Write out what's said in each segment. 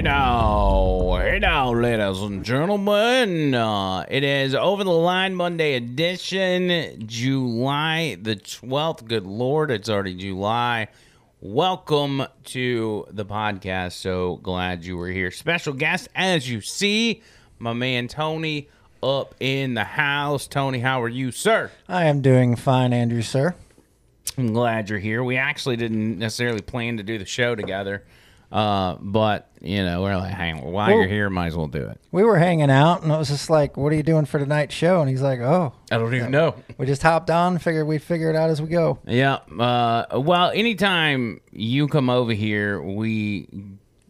Hey now, hey now, ladies and gentlemen. Uh, it is Over the Line Monday edition, July the 12th. Good Lord, it's already July. Welcome to the podcast. So glad you were here. Special guest, as you see, my man Tony up in the house. Tony, how are you, sir? I am doing fine, Andrew, sir. I'm glad you're here. We actually didn't necessarily plan to do the show together. Uh, but you know, we're like, hang while Well- you're here, might as well do it. We were hanging out, and it was just like, "What are you doing for tonight's show?" And he's like, "Oh, I don't even know. we just hopped on, figured we'd figure it out as we go." Yeah. Uh, well, anytime you come over here, we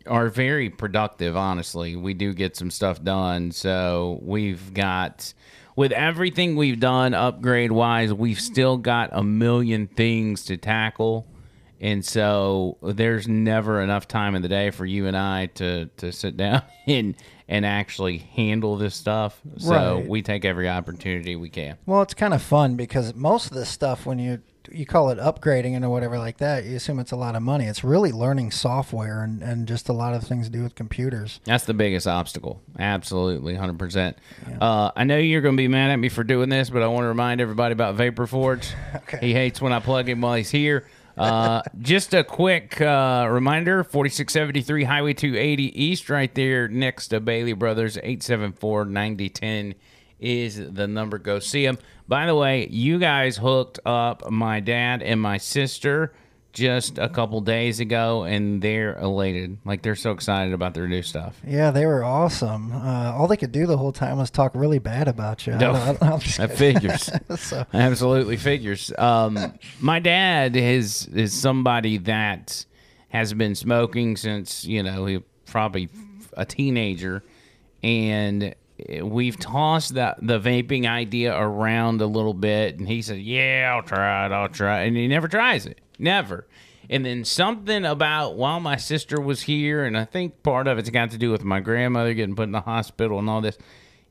are very productive. Honestly, we do get some stuff done. So we've got. With everything we've done upgrade wise, we've still got a million things to tackle. And so there's never enough time in the day for you and I to, to sit down and and actually handle this stuff. So Right. we take every opportunity we can. Well, it's kind of fun because most of this stuff, when you you call it upgrading and or whatever like that, you assume it's a lot of money. It's really learning software and, and just a lot of things to do with computers. That's the biggest obstacle. Absolutely, hundred percent. Uh, I know you're going to be mad at me for doing this, but I want to remind everybody about Vapor Forge. Okay. He hates when I plug him while he's here. Uh, just a quick uh, reminder: forty-six seventy-three Highway two eighty East, right there next to Bailey Brothers. 874-9010 is the number. Go see them. By the way, you guys hooked up my dad and my sister just a couple days ago, and they're elated. Like they're so excited about their new stuff. Yeah, they were awesome. Uh, all they could do the whole time was talk really bad about you. I No, don't- I just that figures. so, Absolutely figures. Um, my dad is is somebody that has been smoking since you know he probably a teenager, and we've tossed that the vaping idea around a little bit, and he said, "Yeah, I'll try it. I'll try," it. and he never tries it, never. And then something about while my sister was here, and I think part of it's got to do with my grandmother getting put in the hospital and all this.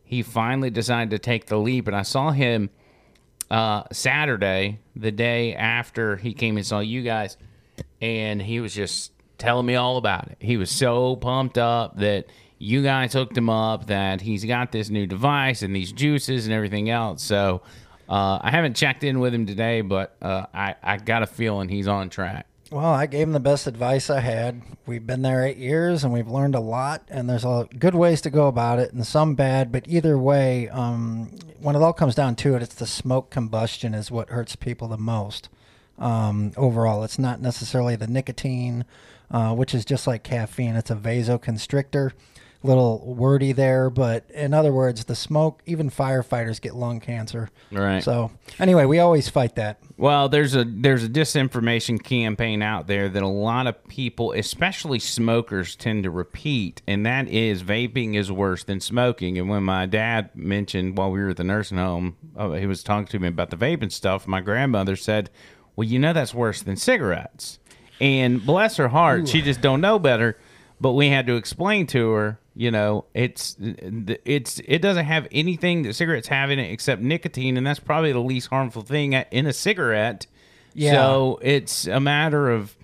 He finally decided to take the leap, and I saw him uh, Saturday, the day after he came and saw you guys, and he was just telling me all about it. He was so pumped up that you guys hooked him up, that he's got this new device and these juices and everything else. So uh, I haven't checked in with him today, but uh, I, I got a feeling he's on track. Well, I gave him the best advice I had. We've been there eight years and we've learned a lot, and there's a good ways to go about it and some bad, but either way, um, when it all comes down to it, it's the smoke combustion is what hurts people the most. Um, overall, it's not necessarily the nicotine, uh, which is just like caffeine. It's a vasoconstrictor. Little wordy there, but in other words, the smoke, even firefighters get lung cancer. Right. So, anyway, we always fight that. Well, there's a there's a disinformation campaign out there that a lot of people, especially smokers, tend to repeat, and that is vaping is worse than smoking. And when my dad mentioned while we were at the nursing home, uh, he was talking to me about the vaping stuff. My grandmother said, "Well, you know that's worse than cigarettes." And bless her heart, she just don't know better. But we had to explain to her, you know, it's it's it doesn't have anything that cigarettes have in it except nicotine, and that's probably the least harmful thing in a cigarette. Yeah. So it's a matter of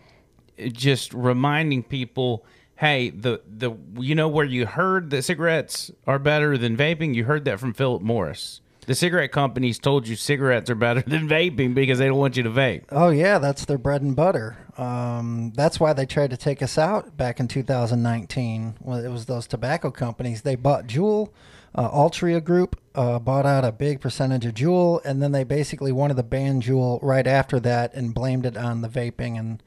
just reminding people, hey, the the you know where you heard that cigarettes are better than vaping, you heard that from Philip Morris. The cigarette companies told you cigarettes are better than vaping because they don't want you to vape. Oh yeah, that's their bread and butter. Um, that's why they tried to take us out back in 2019. Well, it was those tobacco companies. They bought Juul, uh, Altria Group uh, bought out a big percentage of Juul, and then they basically wanted to ban Juul right after that and blamed it on the vaping. And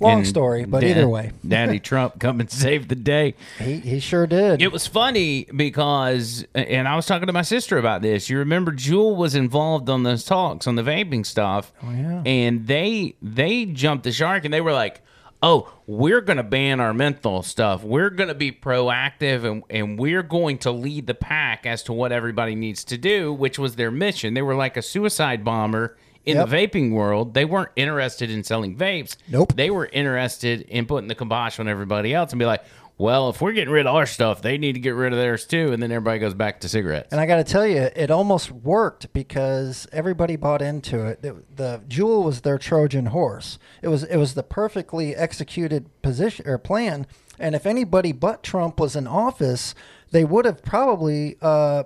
long And story, but Da- either way, Daddy Trump come and save the day. he he sure did. It was funny because, and I was talking to my sister about this. You remember Juul was involved on those talks on the vaping stuff, Oh, yeah. and they they jumped the shark and they were like, "Oh, we're going to ban our menthol stuff. We're going to be proactive, and and we're going to lead the pack as to what everybody needs to do," which was their mission. They were like a suicide bomber. In Yep. the vaping world, they weren't interested in selling vapes. Nope. They were interested in putting the kibosh on everybody else and be like, well, if we're getting rid of our stuff, they need to get rid of theirs too. And then everybody goes back to cigarettes. And I got to tell you, it almost worked because everybody bought into it. The, the Juul was their Trojan horse. It was it was the perfectly executed position or plan, And if anybody but Trump was in office, they would have probably uh,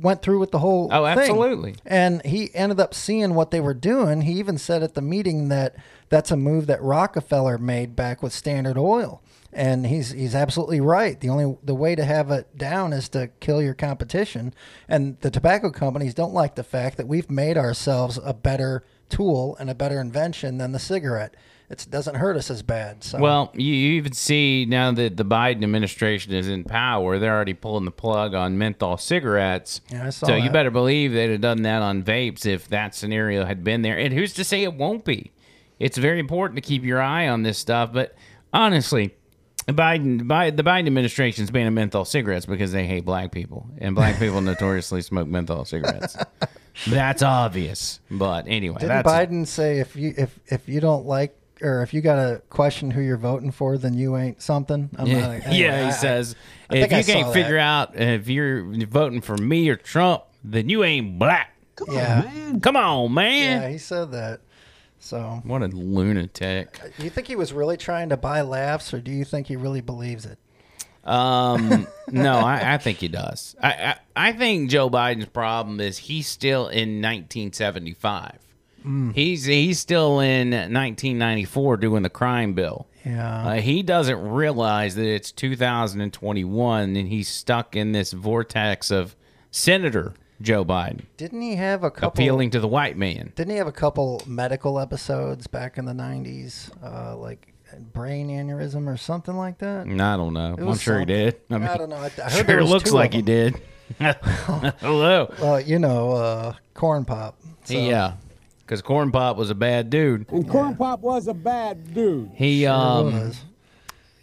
went through with the whole Oh, thing. absolutely. And he ended up seeing what they were doing. He even said at the meeting that that's a move that Rockefeller made back with Standard Oil. And he's he's absolutely right. The only the way to have it down is to kill your competition. And the tobacco companies don't like the fact that we've made ourselves a better tool and a better invention than the cigarette. It doesn't hurt us as bad. So Well, you, you even see now that the Biden administration is in power, they're already pulling the plug on menthol cigarettes. Yeah, I saw so you better believe they'd have done that on vapes if that scenario had been there. And who's to say it won't be? It's very important to keep your eye on this stuff. But honestly, Biden, Bi- the Biden administration is banning menthol cigarettes because they hate black people, and black people notoriously smoke menthol cigarettes. That's obvious. But anyway, Didn't Biden say if you if if you don't like or if you got to question who you're voting for, then you ain't something? I'm Yeah, not- anyway, yeah. He I- says I if think I you saw can't that. figure out if you're voting for me or Trump, then you ain't black. Come yeah, Come on, man. yeah, he said that. So, What a lunatic. do you think he was really trying to buy laughs, or do you think he really believes it? Um, no, I, I think he does. I, I I think Joe Biden's problem is he's still in 1975. Mm. He's he's still in 1994 doing the crime bill. Yeah, Uh, he doesn't realize that it's 2021 and he's stuck in this vortex of Senator Joe Biden didn't he have a couple? appealing to the white man. Didn't he have a couple medical episodes back in the '90s, uh, like brain aneurysm or something like that? I don't know. I'm sure he did. I, mean, I don't know. I, I heard sure there it was looks like he did. Hello. Well, you know, uh, corn pop. So, Yeah, because Corn Pop was a bad dude. And Corn Pop was a bad dude. He sure um was.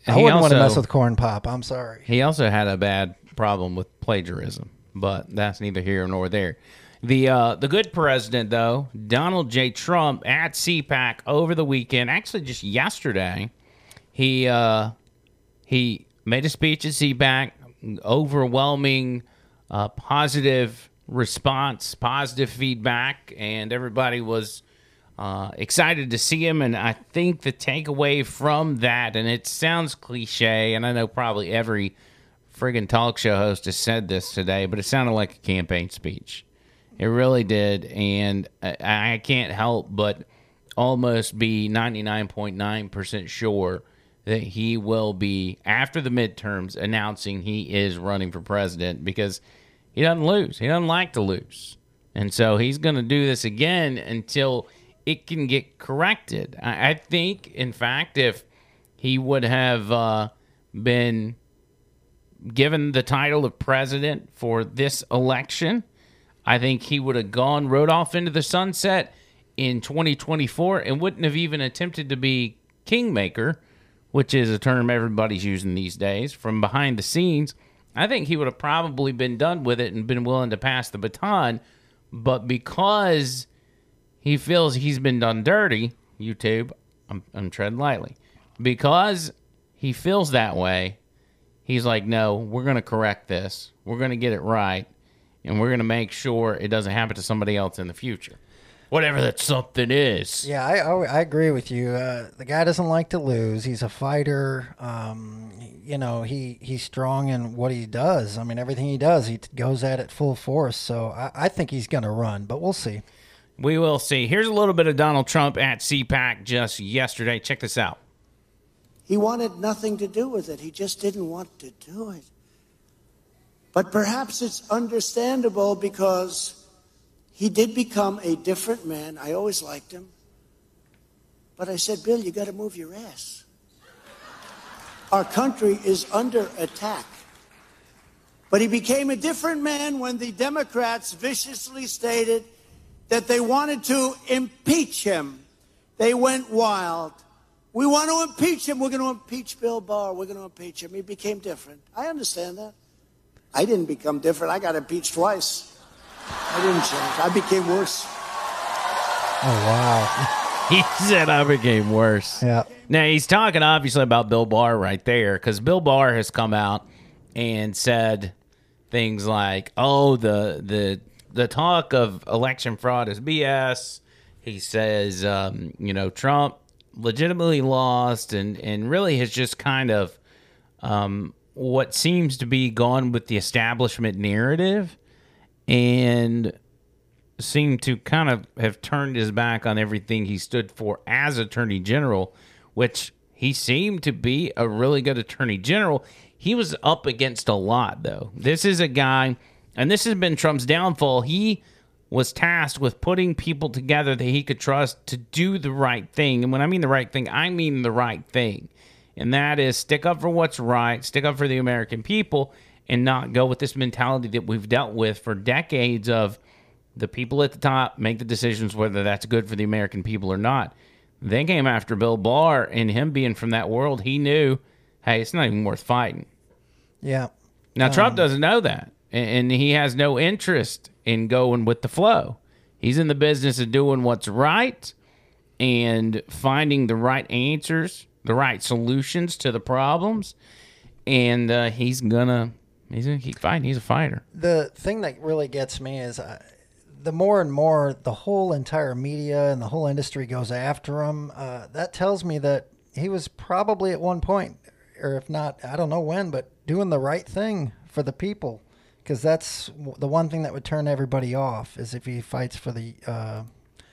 I he wouldn't want to also- mess with corn pop. I'm sorry. he also had a bad problem with plagiarism, but that's neither here nor there. The uh, the good president though, Donald J. Trump at CPAC over the weekend, actually just yesterday, he uh, he made a speech at CPAC, overwhelming uh, positive response, positive feedback, and everybody was uh, excited to see him. And I think the takeaway from that, and it sounds cliche, and I know probably every friggin' talk show host has said this today, but it sounded like a campaign speech. It really did, and I, I can't help but almost be 99.9% sure that he will be, after the midterms, announcing he is running for president because he doesn't lose. He doesn't like to lose. And so he's going to do this again until it can get corrected. I, I think, in fact, if he would have uh, been given the title of president for this election, I think he would have gone, rode off into the sunset in 2024 and wouldn't have even attempted to be kingmaker, which is a term everybody's using these days, from behind the scenes. I think he would have probably been done with it and been willing to pass the baton. But because he feels he's been done dirty, YouTube, I'm, I'm treading lightly, because he feels that way, he's like, no, we're going to correct this. We're going to get it right. And we're going to make sure it doesn't happen to somebody else in the future. Whatever that something is. Yeah, I, I, I agree with you. Uh, the guy doesn't like to lose. He's a fighter. Um, you know, he, he's strong in what he does. I mean, everything he does, he t- goes at it full force. So I, I think he's going to run, but we'll see. We will see. Here's a little bit of Donald Trump at CPAC just yesterday. Check this out. He wanted nothing to do with it. He just didn't want to do it. But perhaps it's understandable because he did become a different man. I always liked him. But I said, Bill, you got to move your ass. Our country is under attack. But he became a different man when the Democrats viciously stated that they wanted to impeach him. They went wild. We want to impeach him. We're going to impeach Bill Barr. We're going to impeach him. He became different. I understand that. I didn't become different. I got impeached twice. I didn't change. I became worse. Oh, wow. He said I became worse. Yeah. Now he's talking obviously about Bill Barr right there because Bill Barr has come out and said things like, "Oh, the the the talk of election fraud is BS." He says, um, you know, Trump legitimately lost and and really has just kind of um, what seems to be gone with the establishment narrative and seemed to kind of have turned his back on everything he stood for as attorney general, which he seemed to be a really good attorney general. He was up against a lot, though. This is a guy, and this has been Trump's downfall. He was tasked with putting people together that he could trust to do the right thing. And when I mean the right thing, I mean the right thing. And that is stick up for what's right, stick up for the American people, and not go with this mentality that we've dealt with for decades of the people at the top make the decisions whether that's good for the American people or not. They came after Bill Barr and him being from that world, he knew, hey, it's not even worth fighting. Yeah. Now Trump doesn't know that, and, he has no interest in going with the flow. He's in the business of doing what's right and finding the right answers, the right solutions to the problems, and uh, he's gonna he's gonna keep fighting. He's a fighter. the thing that really gets me is uh, the more and more the whole entire media and the whole industry goes after him. Uh, that tells me that he was probably at one point, or if not, I don't know when, but doing the right thing for the people. Because that's the one thing that would turn everybody off is if he fights for the, uh,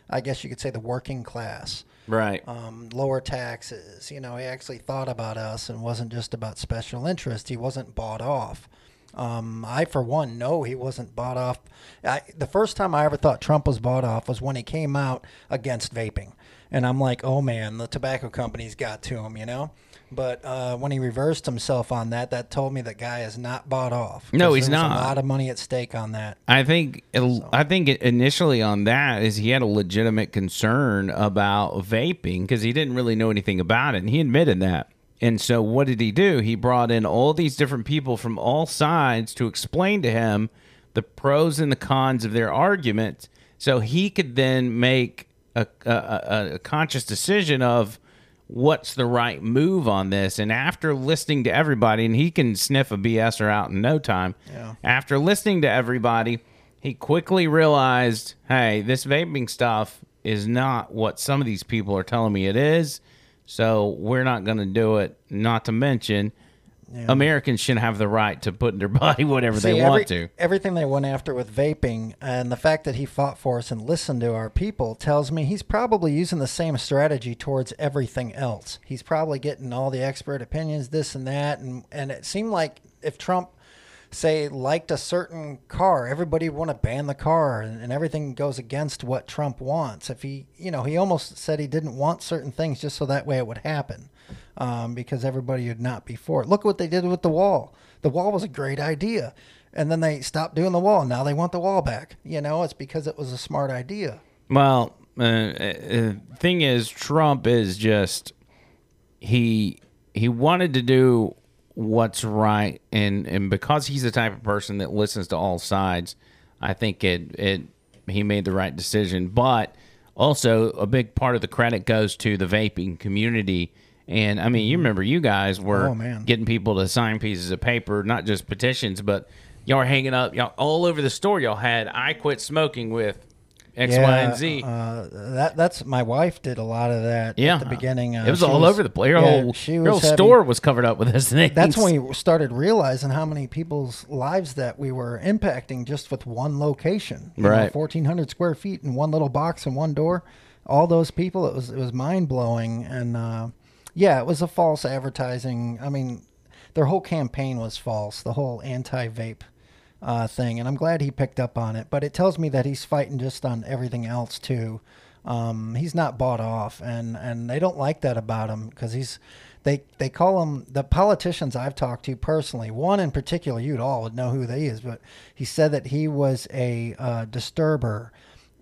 I guess you could say, the working class Right. um, lower taxes. You know, he actually thought about us and wasn't just about special interest. He wasn't bought off. Um, I, for one, know he wasn't bought off. I, the first time I ever thought Trump was bought off was when he came out against vaping. And I'm like, oh man, the tobacco companies got to him, you know? But uh, when he reversed himself on that, that told me that guy is not bought off. No, he's not. A lot of money at stake on that. I think I think initially on that is he had a legitimate concern about vaping because he didn't really know anything about it, and he admitted that. And so, what did he do? He brought in all these different people from all sides to explain to him the pros and the cons of their argument, so he could then make a, a, a, conscious decision of what's the right move on this. And after listening to everybody, and he can sniff a BSer out in no time. Yeah. After listening to everybody, he quickly realized, hey, this vaping stuff is not what some of these people are telling me it is. So we're not going to do it. Not to mention, Americans should have the right to put in their body whatever they See, want every- to. Everything they went after with vaping and the fact that he fought for us and listened to our people tells me he's probably using the same strategy towards everything else. He's probably getting all the expert opinions, this and that, and and it seemed like if Trump say liked a certain car, everybody want to ban the car, and, and everything goes against what Trump wants. If he, you know, he almost said he didn't want certain things just so that way it would happen, um, because everybody would not be for it. Look what they did with the wall. The wall was a great idea, and then they stopped doing the wall. Now they want the wall back. You know, it's because it was a smart idea. Well, uh, uh, thing is, Trump is just he he wanted to do what's right, and and because he's the type of person that listens to all sides, I think it it he made the right decision. But also, a big part of the credit goes to the vaping community. And I mean, you mm-hmm. remember you guys were Oh, getting people to sign pieces of paper, not just petitions, but y'all were hanging up, y'all all over the store. Y'all had "I quit smoking" with X, Y, and Z. Uh, that that's my wife did a lot of that Yeah, at the beginning. Uh, it was all over the place. Your yeah, whole, she whole heavy. store was covered up with this thing. That's when we started realizing how many people's lives that we were impacting just with one location. You know, Right. 1,400 square feet in one little box and one door. All those people, it was it was mind blowing, and uh, yeah, it was a false advertising. I mean, their whole campaign was false. The whole anti-vape uh, thing, and I'm glad he picked up on it. But it tells me that he's fighting just on everything else too. Um, he's not bought off, and and they don't like that about him because he's they they call him the politicians I've talked to personally. One in particular, you'd all would know who they is, but he said that he was a uh, disturber.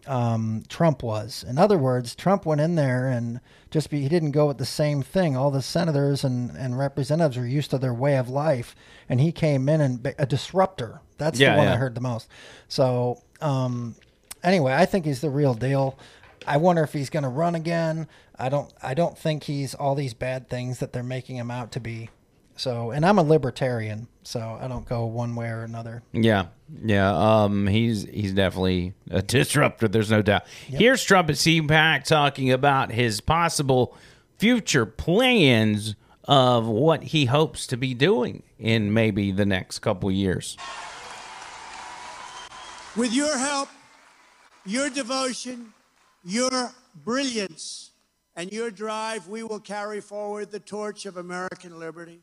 Um, Trump was. In other words, Trump went in there and just be, he didn't go with the same thing. All the senators and, and representatives were used to their way of life, and he came in and a disruptor. That's Yeah, the one yeah. I heard the most. So um, anyway, I think he's the real deal. I wonder if he's going to run again. I don't. I don't think he's all these bad things that they're making him out to be. So, and I'm a libertarian, so I don't go one way or another. Yeah, yeah. Um, he's he's definitely a disruptor. There's no doubt. Here's Trump at CPAC talking about his possible future plans of what he hopes to be doing in maybe the next couple years. With your help, your devotion, your brilliance, and your drive, we will carry forward the torch of American liberty.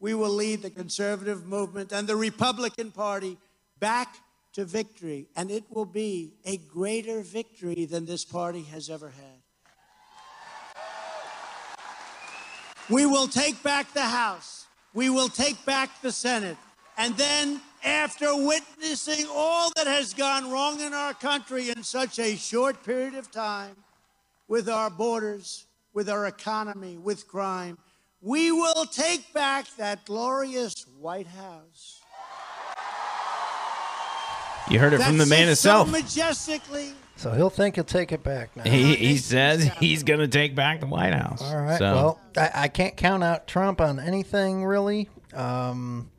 We will lead the conservative movement and the Republican Party back to victory, and it will be a greater victory than this party has ever had. We will take back the House. We will take back the Senate. And then, after witnessing all that has gone wrong in our country in such a short period of time, with our borders, with our economy, with crime, we will take back that glorious White House. You heard it from the man sits so himself. majestically So he'll think he'll take it back now. He, he says he's going to take back the White House. All right. So, Well, I, I can't count out Trump on anything really. Um,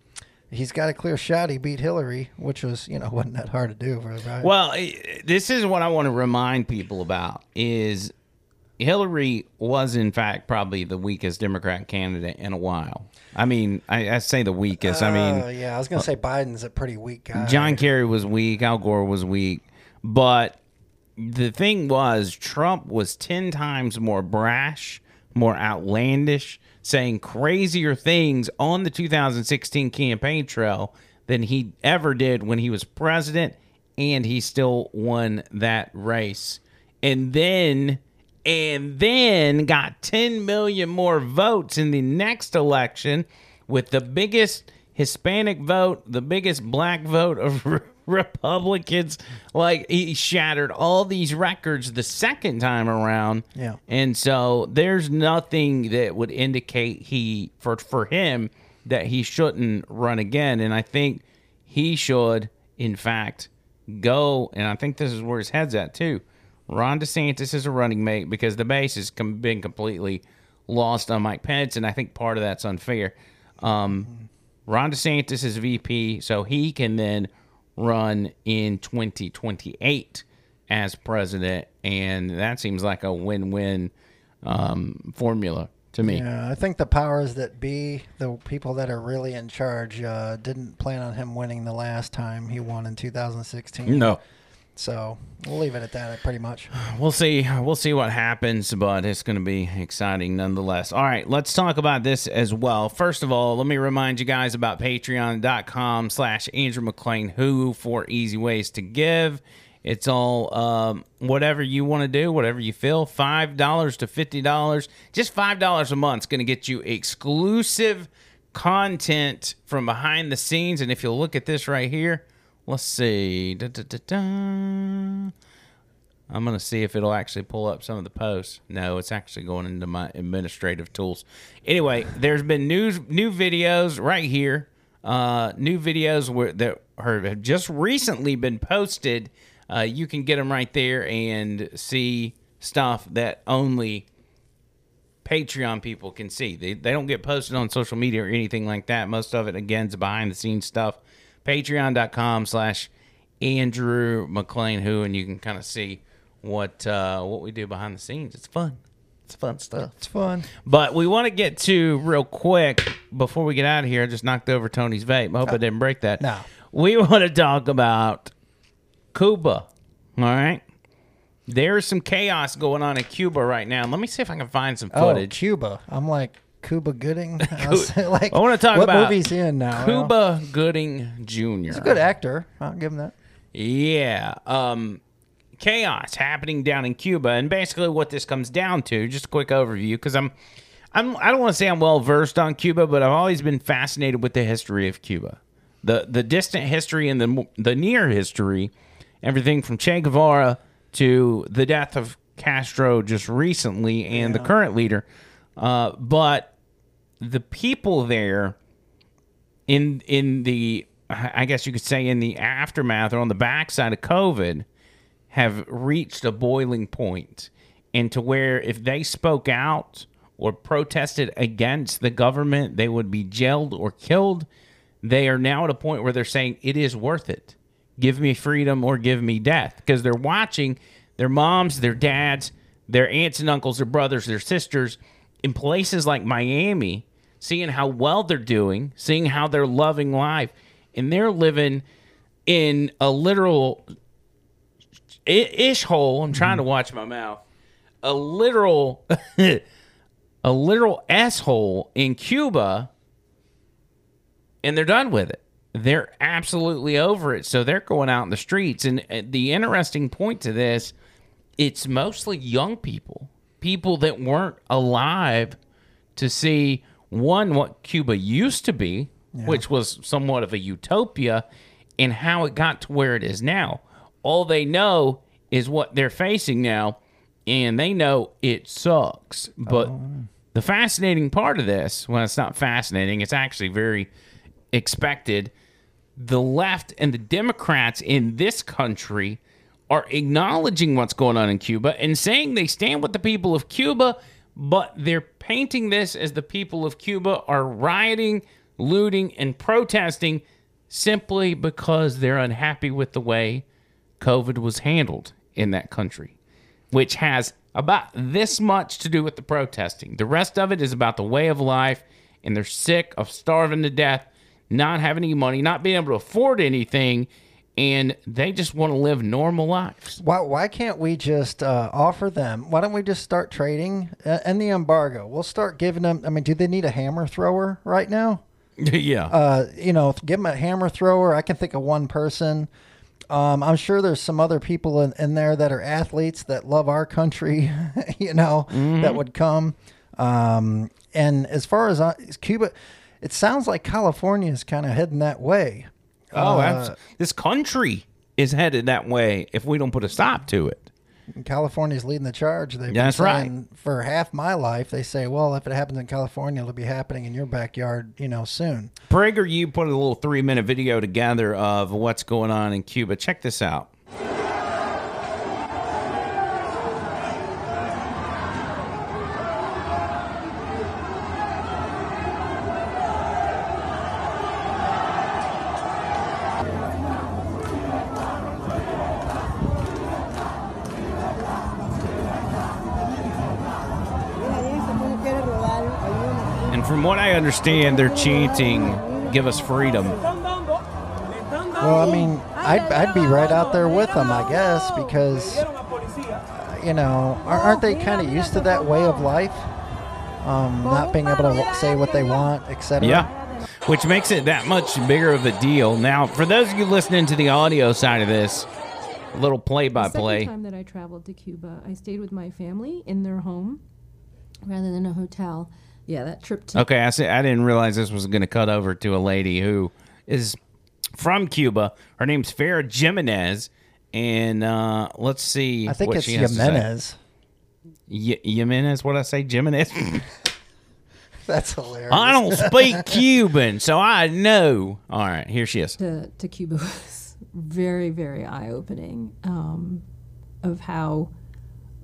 he's got a clear shot. He beat Hillary, which was you know wasn't that hard to do for right? well, eh, this is what I want to remind people about is Hillary was in fact probably the weakest Democrat candidate in a while. I mean, I, I say the weakest. I mean, Uh, yeah, I was gonna say Biden's a pretty weak guy. John Kerry was weak, Al Gore was weak, but the thing was Trump was 10 times more brash, more outlandish, saying crazier things on the 2016 campaign trail than he ever did when he was president and he still won that race. And then and then got 10 million more votes in the next election with the biggest Hispanic vote, the biggest black vote of Republicans. Like he shattered all these records the second time around. Yeah. And so there's nothing that would indicate he for for him that he shouldn't run again and I think he should in fact go and I think this is where his head's at too. Ron DeSantis is a running mate because the base has com- been completely lost on Mike Pence, and I think part of that's unfair. Um, Ron DeSantis is VP, so he can then run in 2028 as president, and that seems like a win-win um, formula to me. Yeah, I think the powers that be, the people that are really in charge, uh, didn't plan on him winning the last time he won in 2016. No. So we'll leave it at that, pretty much. We'll see. We'll see what happens, but it's going to be exciting nonetheless. All right, let's talk about this as well. First of all, let me remind you guys about patreon.com slash Andrew McLean Who for easy ways to give. It's all um, whatever you want to do, whatever you feel. $5 to $50. Just $5 a month is going to get you exclusive content from behind the scenes. And if you'll look at this right here, let's see. Da, da, da. I'm gonna see if it'll actually pull up some of the posts. No, it's actually going into my administrative tools. Anyway, there's been new new videos right here. Uh, new videos that are, have just recently been posted. Uh, you can get them right there and see stuff that only Patreon people can see. They, they don't get posted on social media or anything like that. Most of it, again, is behind the scenes stuff. Patreon.com slash Andrew McLean Who, and you can kind of see what uh, what we do behind the scenes. It's fun. It's fun stuff. It's fun. But we want to get to real quick before we get out of here. I just knocked over Tony's vape. I hope I didn't break that. No. We want to talk about Cuba. All right. There's some chaos going on in Cuba right now. Let me see if I can find some Oh, footage. Cuba. I'm like Cuba Gooding. I, like, I want to talk what about movie's in now. Cuba Gooding Jr. He's a good actor. I'll give him that. Yeah. Um, chaos happening down in Cuba, and basically what this comes down to. Just a quick overview, because I'm, I'm, I don't want to say I'm well versed on Cuba, but I've always been fascinated with the history of Cuba, the the distant history and the the near history, everything from Che Guevara to the death of Castro just recently, and the current leader. Uh, but the people there in in the I guess you could say in the aftermath or on the backside of COVID have reached a boiling point and to where if they spoke out or protested against the government, they would be jailed or killed. They are now at a point where they're saying it is worth it. Give me freedom or give me death because they're watching their moms, their dads, their aunts and uncles, their brothers, their sisters in places like Miami seeing how well they're doing, seeing how they're loving life, and they're living in a literal ish hole. I'm trying to watch my mouth. A literal, a literal asshole in Cuba, and they're done with it. They're absolutely over it. So they're going out in the streets. And uh, the interesting point to this, it's mostly young people, people that weren't alive to see one what Cuba used to be, which was somewhat of a utopia, and how it got to where it is now. All they know is what they're facing now, and they know it sucks. But oh. the fascinating part of this, well, it's not fascinating, it's actually very expected. The left and the Democrats in this country are acknowledging what's going on in Cuba and saying they stand with the people of Cuba, but they're painting this as the people of Cuba are rioting, looting, and protesting simply because they're unhappy with the way COVID was handled in that country, which has about this much to do with the protesting. The rest of it is about the way of life, and they're sick of starving to death, not having any money, not being able to afford anything, and they just want to live normal lives. Why, why can't we just uh, offer them? Why don't we just start trading uh, and the embargo? We'll start giving them. I mean, do they need a hammer thrower right now? yeah. Uh, you know, give them a hammer thrower. I can think of one person. Um, I'm sure there's some other people in, in there that are athletes that love our country, you know, that would come. Um, and as far as, uh, as Cuba, it sounds like California is kind of heading that way. Oh, uh, this country is headed that way if we don't put a stop to it. California's leading the charge. They've been That's right. For half my life, they say, well, if it happens in California, it'll be happening in your backyard, you know, soon. PragerU put a little three minute video together of what's going on in Cuba. Check this out. Understand, they're chanting, Give us freedom. Well, I mean, I'd, I'd be right out there with them, I guess, because, you know, aren't they kind of used to that way of life? Um, not being able to say what they want, etc. Yeah. Which makes it that much bigger of a deal. Now, for those of you listening to the audio side of this, a little play by The play. second time that I traveled to Cuba, I stayed with my family in their home rather than a hotel. Yeah, that trip to Okay, I said I didn't realize this was going to cut over to a lady who is from Cuba. Her name's Farah Jimenez, and uh, let's see. I think what it's she has to say. Jimenez. Y- Jimenez, what I say, Jimenez? That's hilarious. I don't speak Cuban, so I know. All right, here she is. to, to Cuba was very, very eye opening um, of how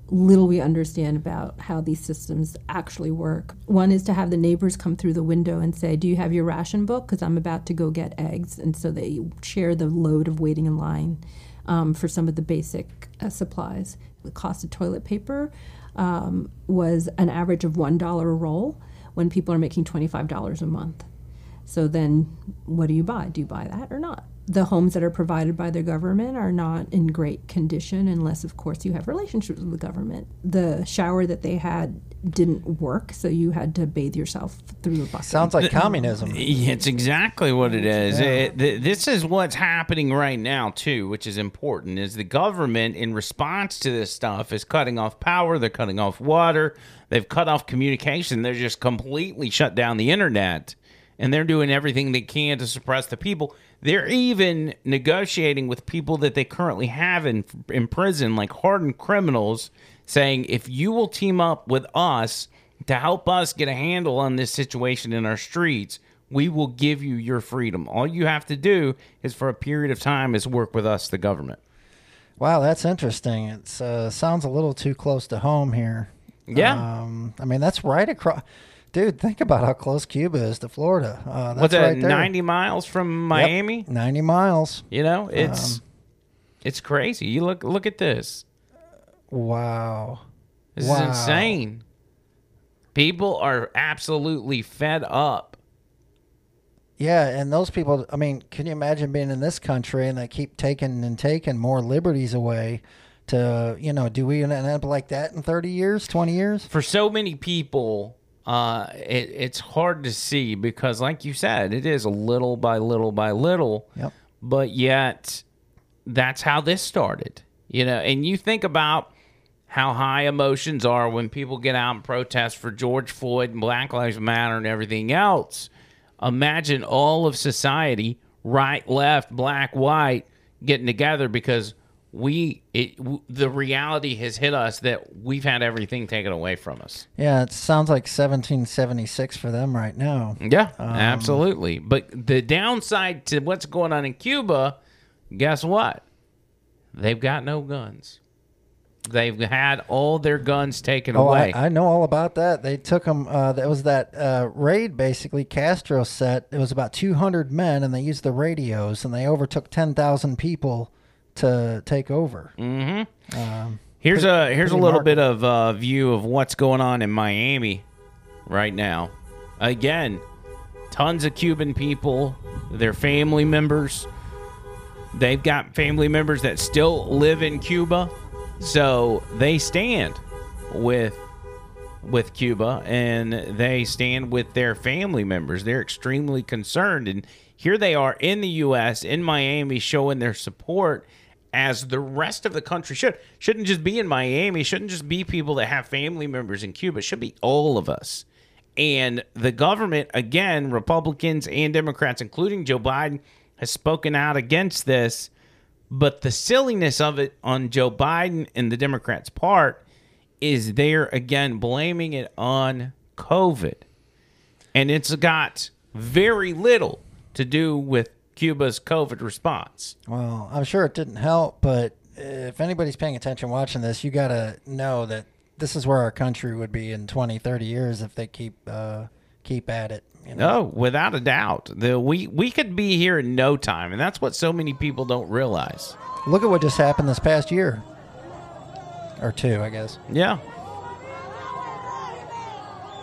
little we understand about how these systems actually work. One is to have the neighbors come through the window and say, Do you have your ration book? Because I'm about to go get eggs. And so they share the load of waiting in line um, for some of the basic uh, supplies. The cost of toilet paper um, was an average of $1 a roll when people are making $25 a month. So then, what do you buy? Do you buy that or not? The homes that are provided by the government are not in great condition unless, of course, you have relationships with the government. The shower that they had didn't work, so you had to bathe yourself through a bucket. Sounds like communism. It's exactly what it is. It- th- this is what's happening right now too, which is important. Is the government in response to this stuff is cutting off power, they're cutting off water, they've cut off communication, they're just completely shut down the internet, and they're doing everything they can to suppress the people. They're even negotiating with people that they currently have in in prison, like hardened criminals, saying if you will team up with us to help us get a handle on this situation in our streets, we will give you your freedom. All you have to do is for a period of time is work with us, the government. Wow, that's interesting. It uh, sounds a little too close to home here. Yeah. Um, I mean, that's right across. Dude, think about how close Cuba is to Florida. Uh, that's What's that? right there. Ninety miles from Miami. 90 miles. You know, Um, it's it's crazy. You look look at this. Wow. This Wow. is insane. People are absolutely fed up. Yeah, and those people, I mean, can you imagine being in this country and they keep taking and taking more liberties away to, you know, do we end up like that in 30 years, 20 years? For so many people, uh, it, it's hard to see because, like you said, it is a little by little by little. Yep. But yet, that's how this started. You know, and you think about how high emotions are when people get out and protest for George Floyd and Black Lives Matter and everything else. Imagine all of society, right, left, black, white, getting together because we it w- the reality has hit us that we've had everything taken away from us. Yeah, it sounds like 1776 for them right now. Yeah, absolutely. But the downside to what's going on in Cuba, guess what? They've got no guns. They've had all their guns taken Oh, away. I, I know all about that. They took them. Uh, that was that uh, raid. Basically, Castro set. It was about 200 men, and they used the radios, and they overtook 10,000 people to take over. Here's a here's a little bit of uh, view of what's going on in Miami right now. Again, tons of Cuban people, their family members. They've got family members that still live in Cuba, so they stand with with Cuba and they stand with their family members. They're extremely concerned and here they are in the US in Miami showing their support as the rest of the country should. Shouldn't just be in Miami, shouldn't just be people that have family members in Cuba, should be all of us. And the government, again, Republicans and Democrats, including Joe Biden, has spoken out against this. But the silliness of it on Joe Biden and the Democrats' part is they're again blaming it on COVID. And it's got very little to do with Cuba's COVID response. Well, I'm sure it didn't help, but if anybody's paying attention watching this, you got to know that this is where our country would be in 20, 30 years if they keep uh, keep at it. You know? Oh, without a doubt. The we we could be here in no time, and that's what so many people don't realize. Look at what just happened this past year. Or two, I guess. Yeah.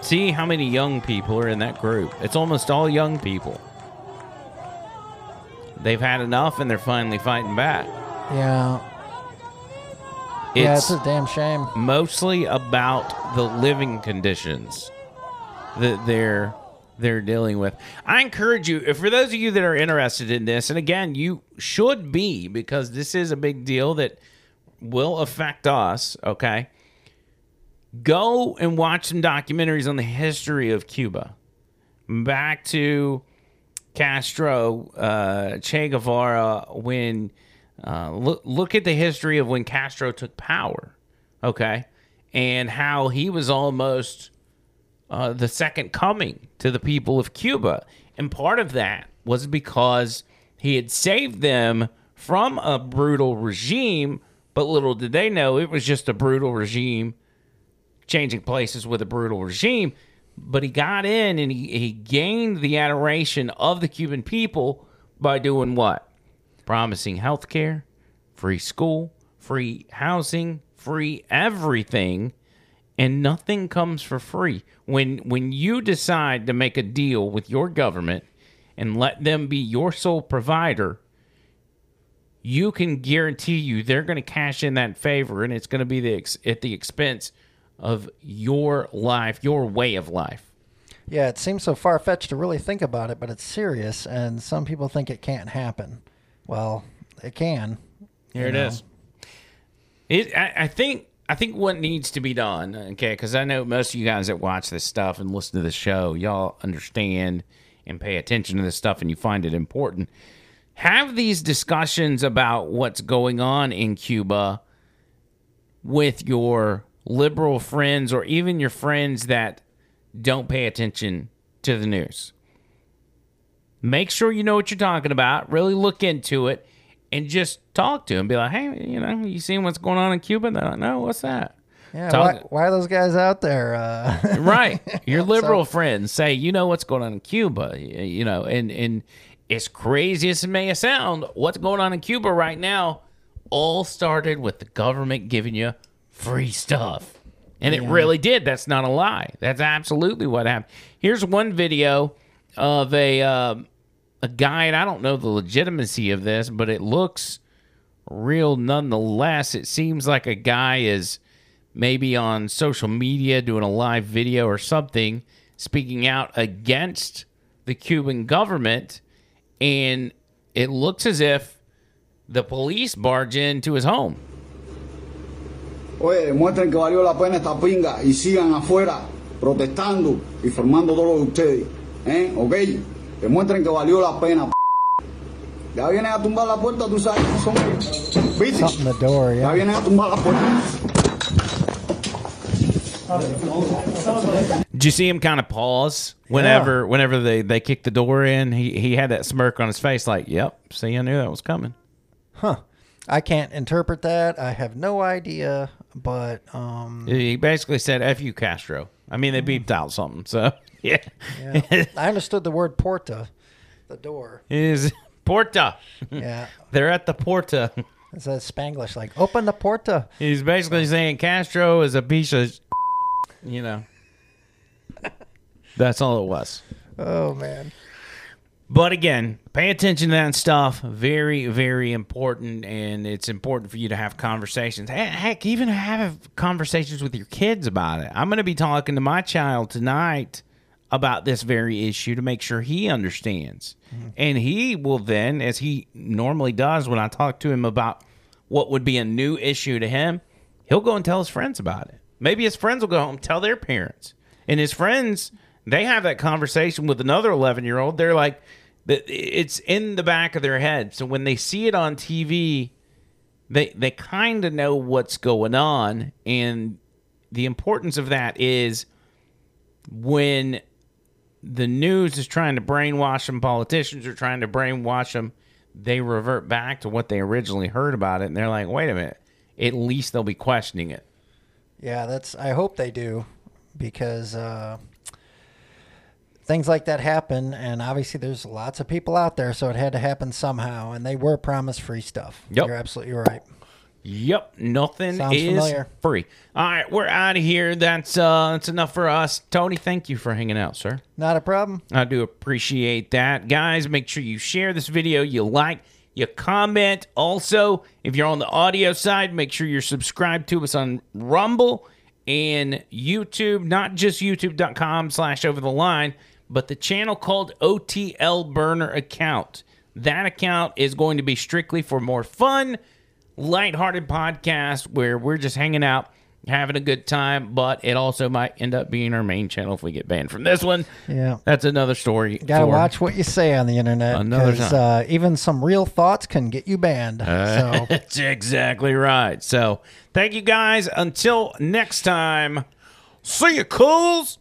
See how many young people are in that group. It's almost all young people. They've had enough and they're finally fighting back. Yeah. yeah, It's it's a damn shame. mostly about the living conditions that they're they're dealing with. I encourage you, if for those of you that are interested in this, and again, you should be because this is a big deal that will affect us, okay? Go and watch some documentaries on the history of Cuba. Back to Castro, uh, Che Guevara, when uh, look look at the history of when Castro took power, okay, and how he was almost uh, the second coming to the people of Cuba, and part of that was because he had saved them from a brutal regime, but little did they know it was just a brutal regime changing places with a brutal regime. But he got in and he, he gained the adoration of the Cuban people by doing what? Promising health care, free school, free housing, free everything, and nothing comes for free. When when you decide to make a deal with your government and let them be your sole provider, you can guarantee you they're going to cash in that favor and it's going to be the ex- at the expense of your life, your way of life. Yeah, it seems so far fetched to really think about it, but it's serious, and some people think it can't happen. Well, it can. Here you it know. is. It, I, I think, I think what needs to be done, okay, because I know most of you guys that watch this stuff and listen to the show, y'all understand and pay attention to this stuff, and you find it important. Have these discussions about what's going on in Cuba with your liberal friends or even your friends that don't pay attention to the news. Make sure you know what you're talking about. Really look into it and just talk to them. Be like, hey, you know, you seen what's going on in Cuba? They're like, no, what's that? Yeah, Talk- why, why are those guys out there? Uh, right. Your liberal friends say, you know what's going on in Cuba, you know, and and as crazy as it may sound, what's going on in Cuba right now all started with the government giving you free stuff. And it really did. That's not a lie. That's absolutely what happened. Here's one video of a um a guy, and I don't know the legitimacy of this, but it looks real nonetheless. It seems like a guy is maybe on social media doing a live video or something, speaking out against the Cuban government, and it looks as if the police barge into his home. Oye, demuestren que valió la pena esta pinga y sigan afuera protestando y formando todo lo de ustedes. ¿Eh? ¿Ok? Demuestren que valió la pena. p***. Ya vienen a tumbar la puerta, tú sabes cómo son ¿Viste? Something in the door, Ya vienen a tumbar la puerta. Did you see him kind of pause whenever whenever they they kicked the door in? He he had that smirk on his face, like, "Yep, see, I knew that was coming." Huh? I can't interpret that. I have no idea, but um, He basically said, "F you, Castro." I mean, they beeped out something, so yeah. yeah. I understood the word porta, the door. Is Porta? Yeah, They're at the Porta. it says Spanglish, like open the porta. He's basically saying Castro is a piece of, you know. That's all it was. Oh man. But again, pay attention to that stuff. Very, very important, and it's important for you to have conversations. Heck, even have conversations with your kids about it. I'm going to be talking to my child tonight about this very issue to make sure he understands, mm-hmm. and he will then, as he normally does, when I talk to him about what would be a new issue to him, he'll go and tell his friends about it. Maybe his friends will go home tell their parents, and his friends they have that conversation with another 11 year old. They're like, it's in the back of their head. So when they see it on TV, they they kind of know what's going on, and the importance of that is when the news is trying to brainwash them, politicians are trying to brainwash them, they revert back to what they originally heard about it, and they're like, wait a minute. At least they'll be questioning it. Yeah, that's. I hope they do, because uh, things like that happen, and obviously there's lots of people out there, so it had to happen somehow, and they were promised free stuff. Yep. You're absolutely right. Yep, nothing Sounds is familiar. free. All right, we're out of here. That's uh that's enough for us. Tony, thank you for hanging out, sir. Not a problem. I do appreciate that. Guys, make sure you share this video, you like, you comment. Also, if you're on the audio side, make sure you're subscribed to us on Rumble and YouTube, not just youtube.com slash over the line, but the channel called OTL Burner Account. That account is going to be strictly for more fun, lighthearted podcast where we're just hanging out, having a good time, but it also might end up being our main channel if we get banned from this one. Yeah. That's another story. Got to for watch what you say on the internet Another because time. uh, even some real thoughts can get you banned. so That's exactly right. So, thank you guys. Until next time, see you, cools.